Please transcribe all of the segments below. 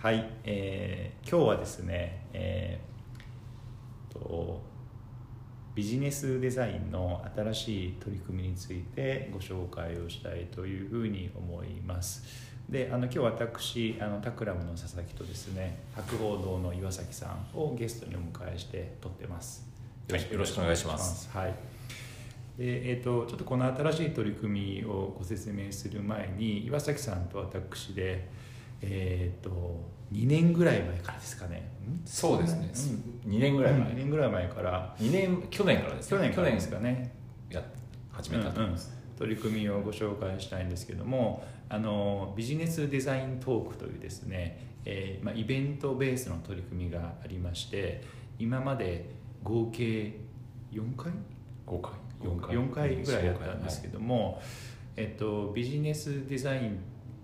はい、えー今日はですね、えーとビジネスデザインの新しい取り組みについてご紹介をしたいというふうに思います。であの今日私あのタクラムの佐々木とですね博報堂の岩崎さんをゲストにお迎えして撮ってます。はいよろしくお願いします。はい。でえー、とちょっとこの新しい取り組みをご説明する前に岩崎さんと私でえっ、と2年ぐらい前からですかね。ん？そうですね。うん。2年ぐらい前。2年ぐらい前から。2年去年からですね。去年からですかね。や始めたと思います、取り組みをご紹介したいんですけどもあのビジネスデザイントークというですね、えーまあ、イベントベースの取り組みがありまして今まで合計4回？5回。4, 4回ぐらいやったんですけども、えっと、ビジネスデザイン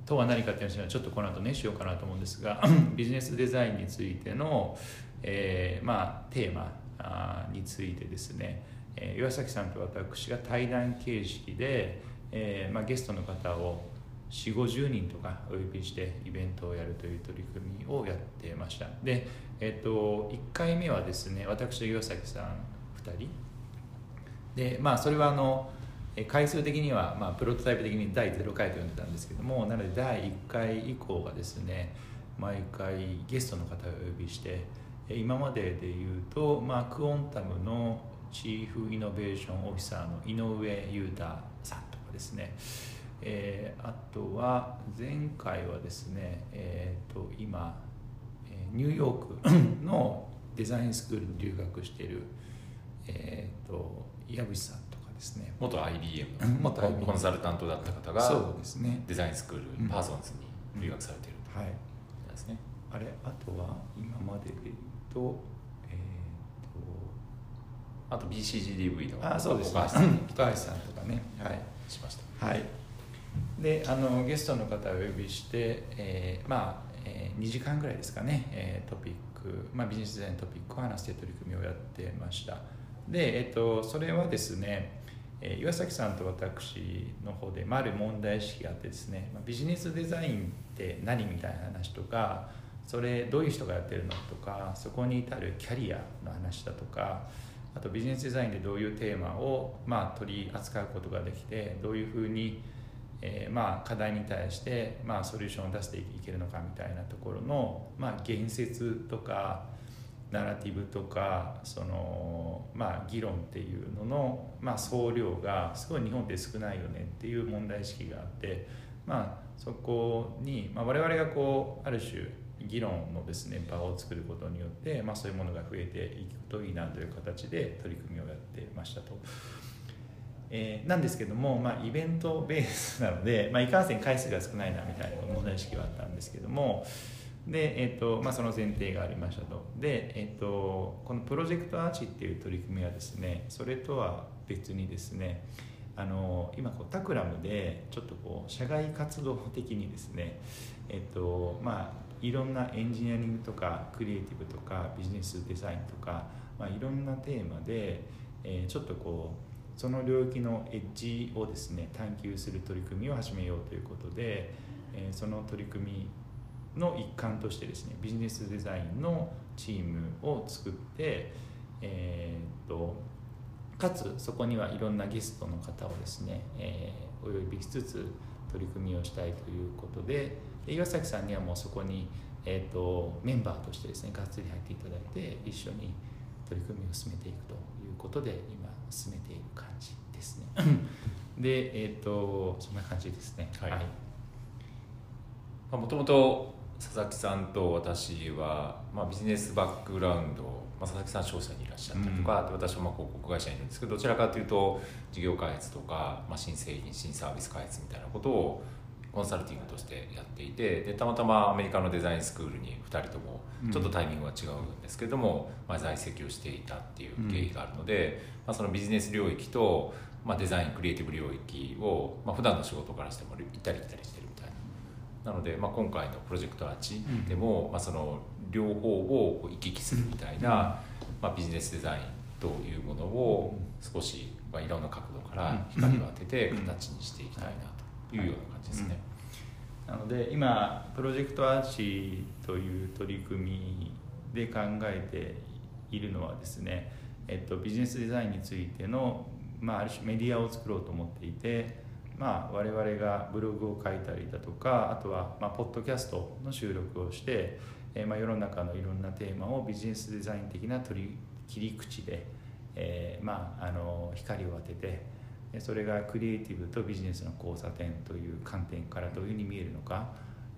とは何かっていうのはちょっとこの後ねしようかなと思うんですが ビジネスデザインについての、えーまあ、テーマあーについてですね、えー岩崎さんと私が対談形式で、えーまあ、ゲストの方を4 5 0人とかお呼びしてイベントをやるという取り組みをやってました。で、えっと1回目はですね私と岩崎さん2人。でまあそれはあの回数的には、まあ、プロトタイプ的に第0回と呼んでたんですけどもなので第1回以降がですね毎回ゲストの方をお呼びして今までで言うと、まあ、クオンタムのチーフイノベーションオフィサーの井上裕太さんとかですね、えーあとは前回はですね、えー、と今ニューヨークのデザインスクールに留学している、えー、と岩渕さんですね。元 IBM 元の IBM コンサルタントだった方そがうですね。デザインスクール、うん。パーソンズに留学されているはい。とですね。あれあとは今までで言うとえあと BCGDV のー、とあそうですね。岡橋さんさんとかねはい。しました。はい。であのゲストの方をお呼びして、えーまあ、え2時間ぐらいですかね、えートピック、まあ、ビジネスデザインのトピックを話して取り組みをやってました。で、えっとそれはですねえ岩崎さんと私の方で、まあ、ある問題意識があってですね、ま、ビジネスデザインって何みたいな話とかそれどういう人がやってるのとかそこに至るキャリアの話だとかあとビジネスデザインでどういうテーマを、ま、取り扱うことができてどういうふうに、えま、課題に対して、ま、ソリューションを出していけるのかみたいなところの、まあ、言説とかナラティブとかその、まあ、議論っていうのの、まあ、総量がすごい日本って少ないよねっていう問題意識があって、まあ、そこに、まあ、我々がこうある種議論のですね場を作ることによって、まあ、そういうものが増えていくといいなという形で取り組みをやってましたと。えーなんですけども、まあ、イベントベースなので、まあ、いかんせん回数が少ないなみたいな問題意識はあったんですけどもで、えーとまあ、その前提がありましたと。で、えー、とこのプロジェクトアーチっていう取り組みはですねそれとは別にですねあの今こうタクラムでちょっとこう社外活動的にですねえっとまあいろんなエンジニアリングとかクリエイティブとかビジネスデザインとか、まあ、いろんなテーマで、えーちょっとこうその領域のエッジをですね探求する取り組みを始めようということで、えーその取り組みの一環としてですねビジネスデザインのチームを作って、えーっとかつそこにはいろんなゲストの方をですね、えーお呼びしつつ取り組みをしたいということでで岩崎さんにはもうそこに、えー、とメンバーとしてですねがっつり入っていただいて一緒に取り組みを進めていくということで今進めている感じですね。でえっ、とそんな感じですね。はい。もともと佐々木さんと私は、まあ、ビジネスバックグラウンド、まあ、佐々木さん商社にいらっしゃったりとか、で私はまあ広告会社にいるんですけどどちらかというと事業開発とか、まあ、新製品新サービス開発みたいなことをコンサルティングとしてやっていてでたまたまアメリカのデザインスクールに2人ともちょっとタイミングは違うんですけども、まあ、在籍をしていたっていう経緯があるので、まあ、そのビジネス領域と、まあ、デザインクリエイティブ領域を、まあ普段の仕事からしても行ったり来たりしてななので、まあ、今回のプロジェクトアーチでも、まあ、その両方をこう行き来するみたいな、まあ、ビジネスデザインというものを少し、まあ、いろんな角度から光を当てて形にしていきたいなというような感じですね。なので今プロジェクトアーチという取り組みで考えているのはですね、えっと、ビジネスデザインについての、まあ、ある種メディアを作ろうと思っていて、まあ、我々がブログを書いたりだとかあとは、まあ、ポッドキャストの収録をして、えーまあ、世の中のいろんなテーマをビジネスデザイン的な取り切り口で、えーまあ、あの光を当ててそれがクリエイティブとビジネスの交差点という観点からどういうふうに見えるのか、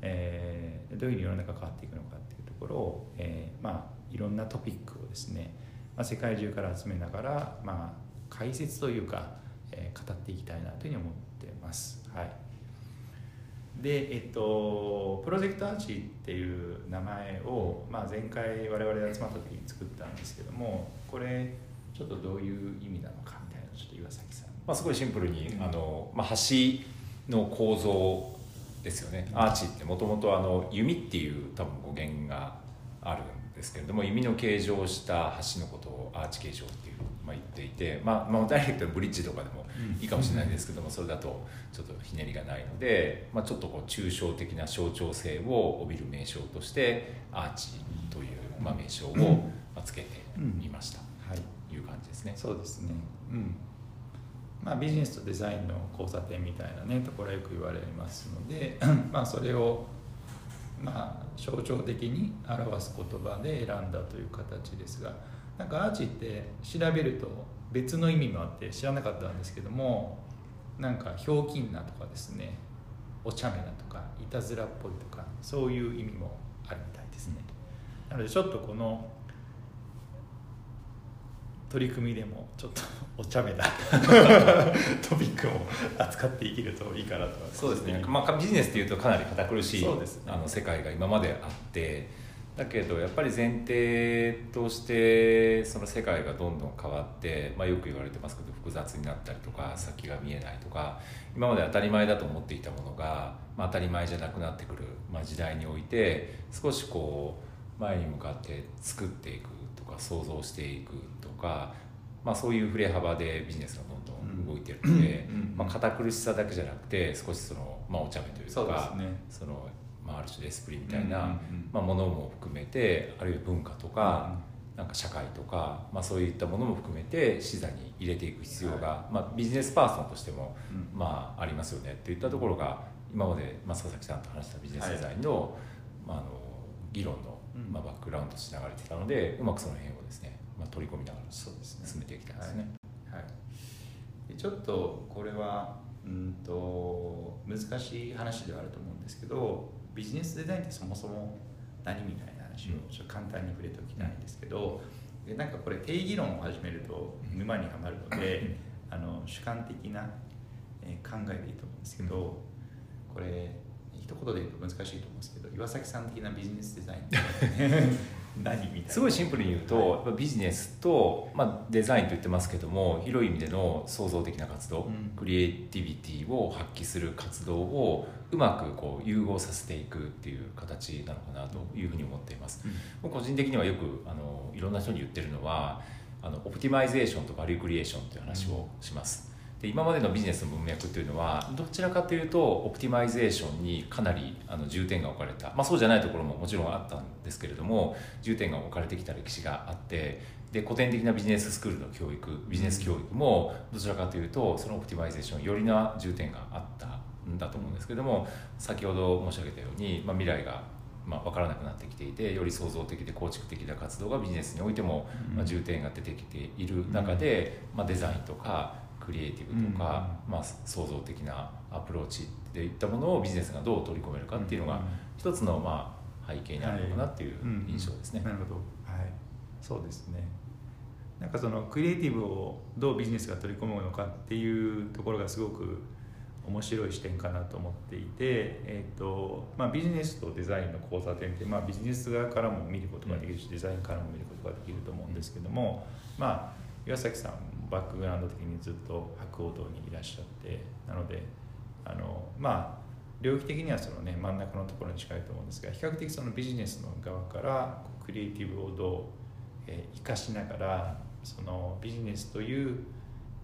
えー、どういうふうに世の中変わっていくのかっていうところを、えーまあ、いろんなトピックをですね、まあ、世界中から集めながら、まあ、解説というか、えー、語っていきたいなというふうに思ってます。はい。で、えっと、プロジェクトアーチっていう名前を、まあ、前回我々集まった時に作ったんですけどもこれちょっとどういう意味なのかみたいなちょっと岩崎さん。まあ、すごいシンプルに、あのまあ、橋の構造ですよね、アーチってもともと弓っていう多分語源があるんですけれども弓の形状をした橋のことをアーチ形状っていう、まあ、言っていて、まあまあ、ダイレクトブリッジとかでもいいかもしれないですけども、それだとちょっとひねりがないので、まあ、ちょっとこう抽象的な象徴性を帯びる名称としてアーチという、まあ、名称をつけてみました、はい、いう感じですね。そうですね、うん。まあ、ビジネスとデザインの交差点みたいなねところはよく言われますので まあそれをまあ象徴的に表す言葉で選んだという形ですがなんかアーチって調べると別の意味もあって知らなかったんですけどもなんかひょうきんなとかですねお茶目なとかいたずらっぽいとかそういう意味もあるみたいですね。なのでちょっとこの取り組みでもちょっと お茶目な トピックも扱っていけるといいかなとそうですね、まあ、ビジネスっていうとかなり堅苦しい、ね、あの世界が今まであってだけどやっぱり前提としてその世界がどんどん変わって、まあ、よく言われてますけど複雑になったりとか先が見えないとか今まで当たり前だと思っていたものが、まあ、当たり前じゃなくなってくる、まあ、時代において少しこう前に向かって作っていくとか想像していくか、まあ、そういう振れ幅でビジネスがどんどん動いてるので、まあ、堅苦しさだけじゃなくて少しその、まあ、お茶目というかそ、ね、その、まあ、ある種エスプリみたいな、まあ、ものも含めてあるいは文化とか、なんか社会とか、まあ、そういったものも含めて視座に入れていく必要が、はい、まあ、ビジネスパーソンとしても、まあ、ありますよね。っていったところが今まで、まあ、佐々木さんと話したビジネスデザインのはい、まあ、あの議論の、まあ、バックグラウンドとして流れてたのでうまくその辺をですねまあ、取り込みながら進めていきたいですね。はい、はい、ちょっとこれはうんと難しい話ではあると思うんですけどビジネスデザインってそもそも何みたいな話をちょっと簡単に触れておきたいんですけど、うん、なんかこれ定義論を始めると沼にはまるので、うん、あの主観的な考えでいいと思うんですけど、うん、これ一言で言うと難しいと思うんですけど岩崎さん的なビジネスデザインって 何みたいな。すごいシンプルに言うと、はい、ビジネスと、まあ、デザインと言ってますけども広い意味での創造的な活動、うん、クリエイティビティを発揮する活動をうまくこう融合させていくっていう形なのかなというふうに思っています、うん、個人的にはよくあのいろんな人に言ってるのはあの optimization と value creation という話をします、で今までのビジネスの文脈っていうのはどちらかというと optimization にかなりあの重点が置かれた、まあ、そうじゃないところももちろんあったんですけれども重点が置かれてきた歴史があってで古典的なビジネススクールの教育ビジネス教育もどちらかというとその optimization 寄りな重点があったんだと思うんですけども先ほど申し上げたように、まあ、未来がまあ、分からなくなってきていてより創造的で構築的な活動がビジネスにおいても、まあ、重点が出てきている中で、まあ、デザインとかクリエイティブとか、うん、まあ、創造的なアプローチといったものをビジネスがどう取り込めるかっていうのが一つのまあ背景にあるのかなっていう印象ですね。はい、なるほど、はい、そうですね。なんかそのクリエイティブをどうビジネスが取り込むのかっていうところがすごく面白い視点かなと思っていて、えーとまあ、ビジネスとデザインの交差点って、まあ、ビジネス側からも見ることができるし、デザインからも見ることができると思うんですけども、まあ、岩崎さんバックグラウンド的にずっと博報堂にいらっしゃってなのであのまあ領域的にはその、ね、真ん中のところに近いと思うんですが比較的そのビジネスの側からクリエイティブをどう、えー、生かしながらそのビジネスという、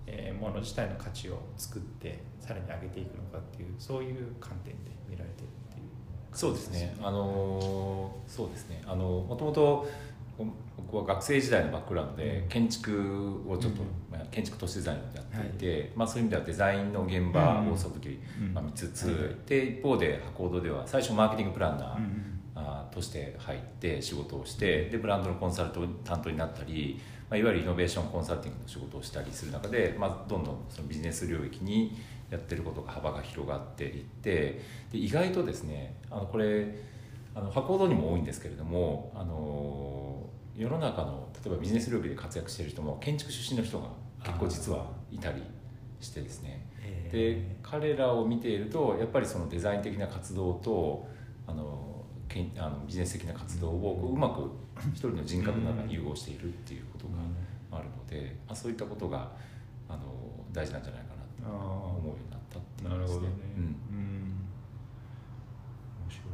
えー、もの自体の価値を作ってさらに上げていくのかっていうそういう観点で見られてるっていそうですね。あのそうですね。あのもともと僕は学生時代のバックグラウンドで建築をちょっと、まあ、建築都市デザインをやっていて、はい、まあ、そういう意味ではデザインの現場をその時、まあ、見つつ、で一方で博報堂では最初マーケティングプランナー、あとして入って仕事をしてでブランドのコンサルト担当になったり、まあ、いわゆるイノベーションコンサルティングの仕事をしたりする中で、まあ、どんどんそのビジネス領域にやってることが幅が広がっていってで意外とですねあのこれあの博報堂にも多いんですけれどもあの世の中の例えばビジネス領域で活躍している人も建築出身の人が結構実はいたりしてですね。で彼らを見ているとやっぱりそのデザイン的な活動とあのけんあのビジネス的な活動をうまく一人の人格の中に融合しているっていうことがあるので、まあ、そういったことがあの大事なんじゃないかなと思うようになったっていうなるほどね、うん、うん、面白い。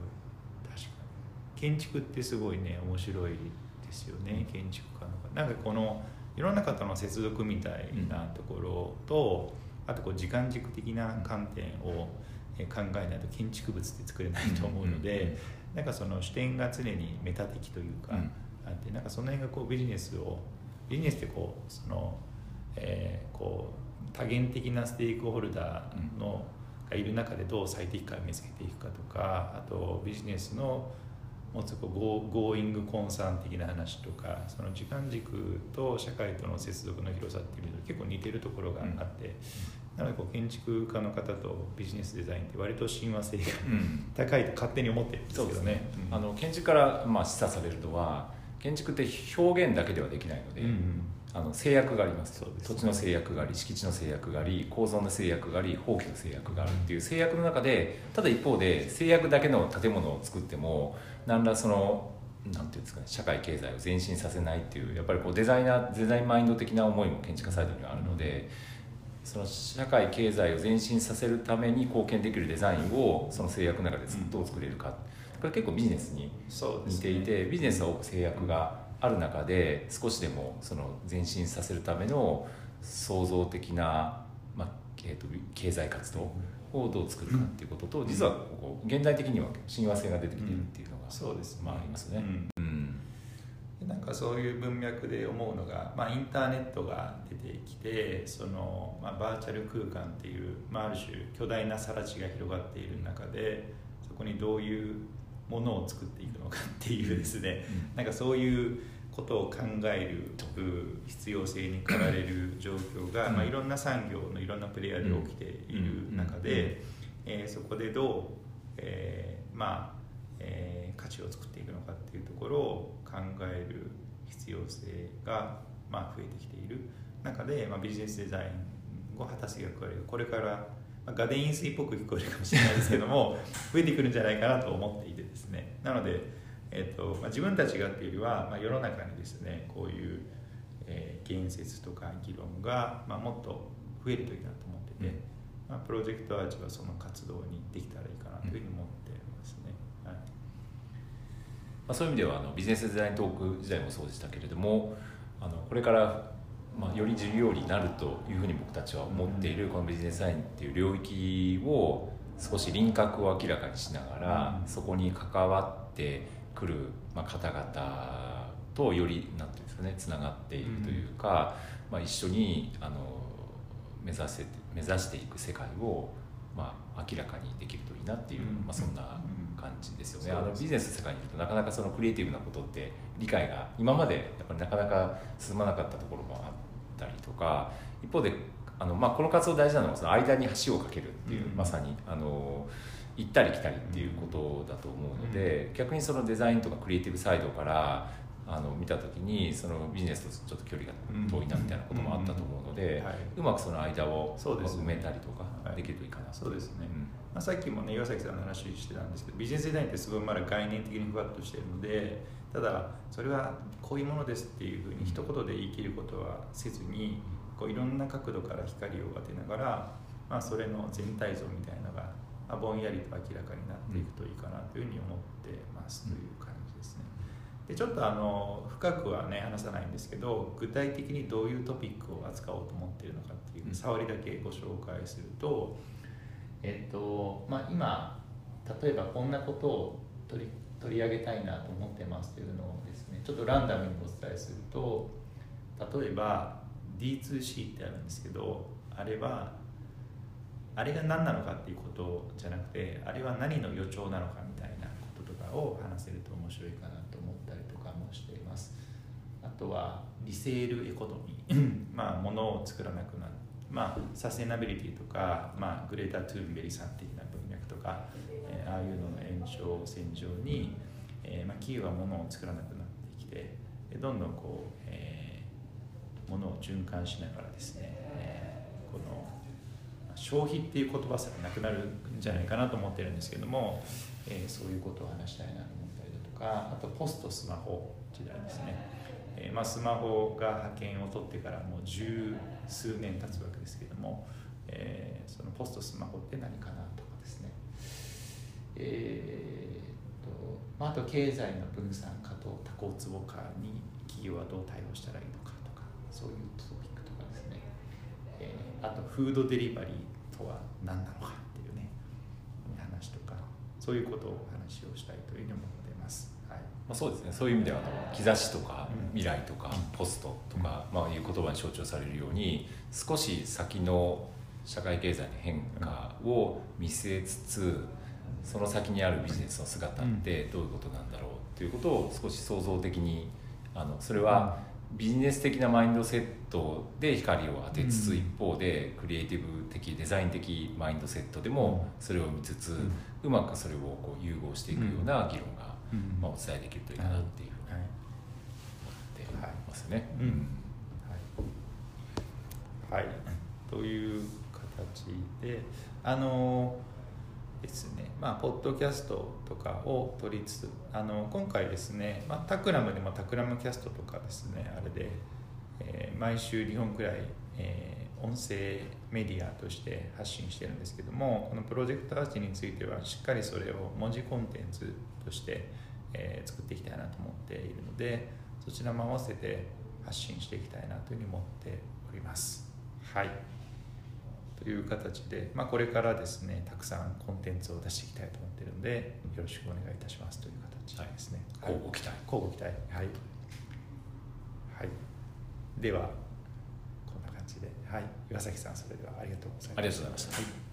確かに。建築ってすごいね面白いですよね、建築家の方。なんかこのいろんな方の接続みたいなところと、あとこう時間軸的な観点を考えないと建築物って作れないと思うので、なんかその視点が常にメタ的というか、あってなんかその辺がこうビジネスをビジネスってこうその、えー、こう多元的なステークホルダーの、がいる中でどう最適化を見つけていくかとかあとビジネスのもうちょっとゴーゴーイングコンサーン的な話とかその時間軸と社会との接続の広さっていう意味で結構似てるところがあって、なのでこう建築家の方とビジネスデザインって割と親和性が、高いと勝手に思ってるんですけどね。ね。あの建築からまあ示唆されるのは建築って表現だけではできないので、うんうん、あの制約があります、ね、土地の制約があり敷地の制約があり構造の制約があり法規の制約があるっていう制約の中でただ一方で制約だけの建物を作っても何らそのなんていうんですかね社会経済を前進させないっていうやっぱりこうデザイナーデザインマインド的な思いも建築家サイドにはあるので。その社会経済を前進させるために貢献できるデザインをその制約の中でどう作れるか、これ結構ビジネスに似ていて、ね、ビジネスは多く制約がある中で少しでもその前進させるための創造的な、まあえーと、経済活動をどう作るかっていうことと、実はここ現代的には親和性が出てきているっていうのが、そうです、まあ、ありますね。なんかそういう文脈で思うのが、まあ、インターネットが出てきてその、まあ、バーチャル空間っていう、まあ、ある種巨大な更地が広がっている中でそこにどういうものを作っていくのかっていうですね、うん、なんかそういうことを考える必要性に駆られる状況が、うん、まあ、いろんな産業のいろんなプレイヤーで起きている中で、えー、そこでどう、えー、まあ、えー、価値を作っていくのかっていうところを考える必要性が、まあ、増えてきている中で、まあ、ビジネスデザインを果たす役割がこれからまあ、ガデイン水っぽく聞こえるかもしれないですけども 増えてくるんじゃないかなと思っていてですね。なので、えーとまあ、自分たちがっていうよりは、まあ、世の中にですねこういう、えー、言説とか議論が、まあ、もっと増えるといいなと思ってて、うん、まあ、プロジェクトアーチはその活動にできたらいいかなというふうに思ってますね。はい。まあ、そういう意味ではあのビジネスデザイントーク時代もそうでしたけれどもあのこれからまあ、より重要になるというふうに僕たちは思っているこのビジネスサインっていう領域を少し輪郭を明らかにしながら、そこに関わってくる、まあ、方々とよりなんていうんですかねつながっているというか、まあ、一緒にあの目指せ目指していく世界を、まあ、明らかにできるといいなっていう、まあ、そんな感じですよね。あのビジネスの世界にいるとなかなかそのクリエイティブなことって理解が今までやっぱりなかなか進まなかったところもあったりとか一方であの、まあ、この活動大事なのはその間に橋を架けるっていう、うん、まさにあの行ったり来たりっていうことだと思うので、うん、逆にそのデザインとかクリエイティブサイドからあの見た時にそのビジネスとちょっと距離が遠いなみたいなこともあったと思うので、うまくその間を埋めたりとかできるといいかな、そうですね、うん、まあ、さっきもね岩崎さんの話してたんですけどビジネスデザインってすごいまだ概念的にふわっとしてるのでただそれはこういうものですっていうふうに一言で言い切ることはせずにこういろんな角度から光を当てながら、まあ、それの全体像みたいなのが、まあ、ぼんやりと明らかになっていくといいかなというふうに思ってますという感じですね。でちょっとあの深くはね話さないんですけど具体的にどういうトピックを扱おうと思っているのかっていう触りだけご紹介すると、えっとまあ、今例えばこんなことを取り取り上げたいなと思ってますというのをですねちょっとランダムにお伝えすると例えば D2C ってあるんですけどあれはあれが何なのかっていうことじゃなくてあれは何の予兆なのかみたいなこととかを話せると面白いかなと思ったりとかもしています。あとはリセールエコノミー。まあ物を作らなくなる。まあサステナビリティとか、まあ、グレーター・トゥーンベリさん的な文脈とか、えーああいうのの延長線上に、えーまあ、企業は物を作らなくなってきてどんどんこう、えー物を循環しながらですね、えーこの消費っていう言葉さえなくなるんじゃないかなと思ってるんですけども、えーそういうことを話したいなと思ったりだとかあとポストスマホ時代ですね、えーまあ、スマホが覇権を取ってからもう十数年経つわけですけども、えーそのポストスマホって何かなとかですね。えーっとまあ、あと経済の分散化と多交坪化に企業はどう対応したらいいのかとかそういうトピックとかですね、えーあとフードデリバリーとは何なのかっていうね話とかそういうことをお話をしたいというふうに思っています。はい。まあ、そうですね。そういう意味ではあの兆しとかうん。未来とかポストとか、まあ、いう言葉に象徴されるように少し先の社会経済の変化を見据えつつその先にあるビジネスの姿ってどういうことなんだろうということを少し創造的にあのそれはビジネス的なマインドセットで光を当てつつうん一方でクリエイティブ的デザイン的マインドセットでもそれを見つつうまくそれをこう融合していくような議論がうん。まあ、お伝えできるといいかなっていうふうにはい。思ってますよね。うん。はい、はい、という形であのですねまあポッドキャストとかを取りつつあの今回ですね、まあ、タクラムでもタクラムキャストとかですねあれで、えー毎週2本くらい、えー音声メディアとして発信してるんですけどもこのプロジェクトアーチについてはしっかりそれを文字コンテンツとして、えー作っていきたいなと思っているのでそちらも合わせて発信していきたいなというふうに思っております。はいという形で、まあ、これからですねたくさんコンテンツを出していきたいと思っているのでよろしくお願いいたしますという形ですね。はい。乞うご期待。交互期待。はい、はい、ではこんな感じで、はい、岩崎さんそれではありがとうございました。ありがとうございました。はい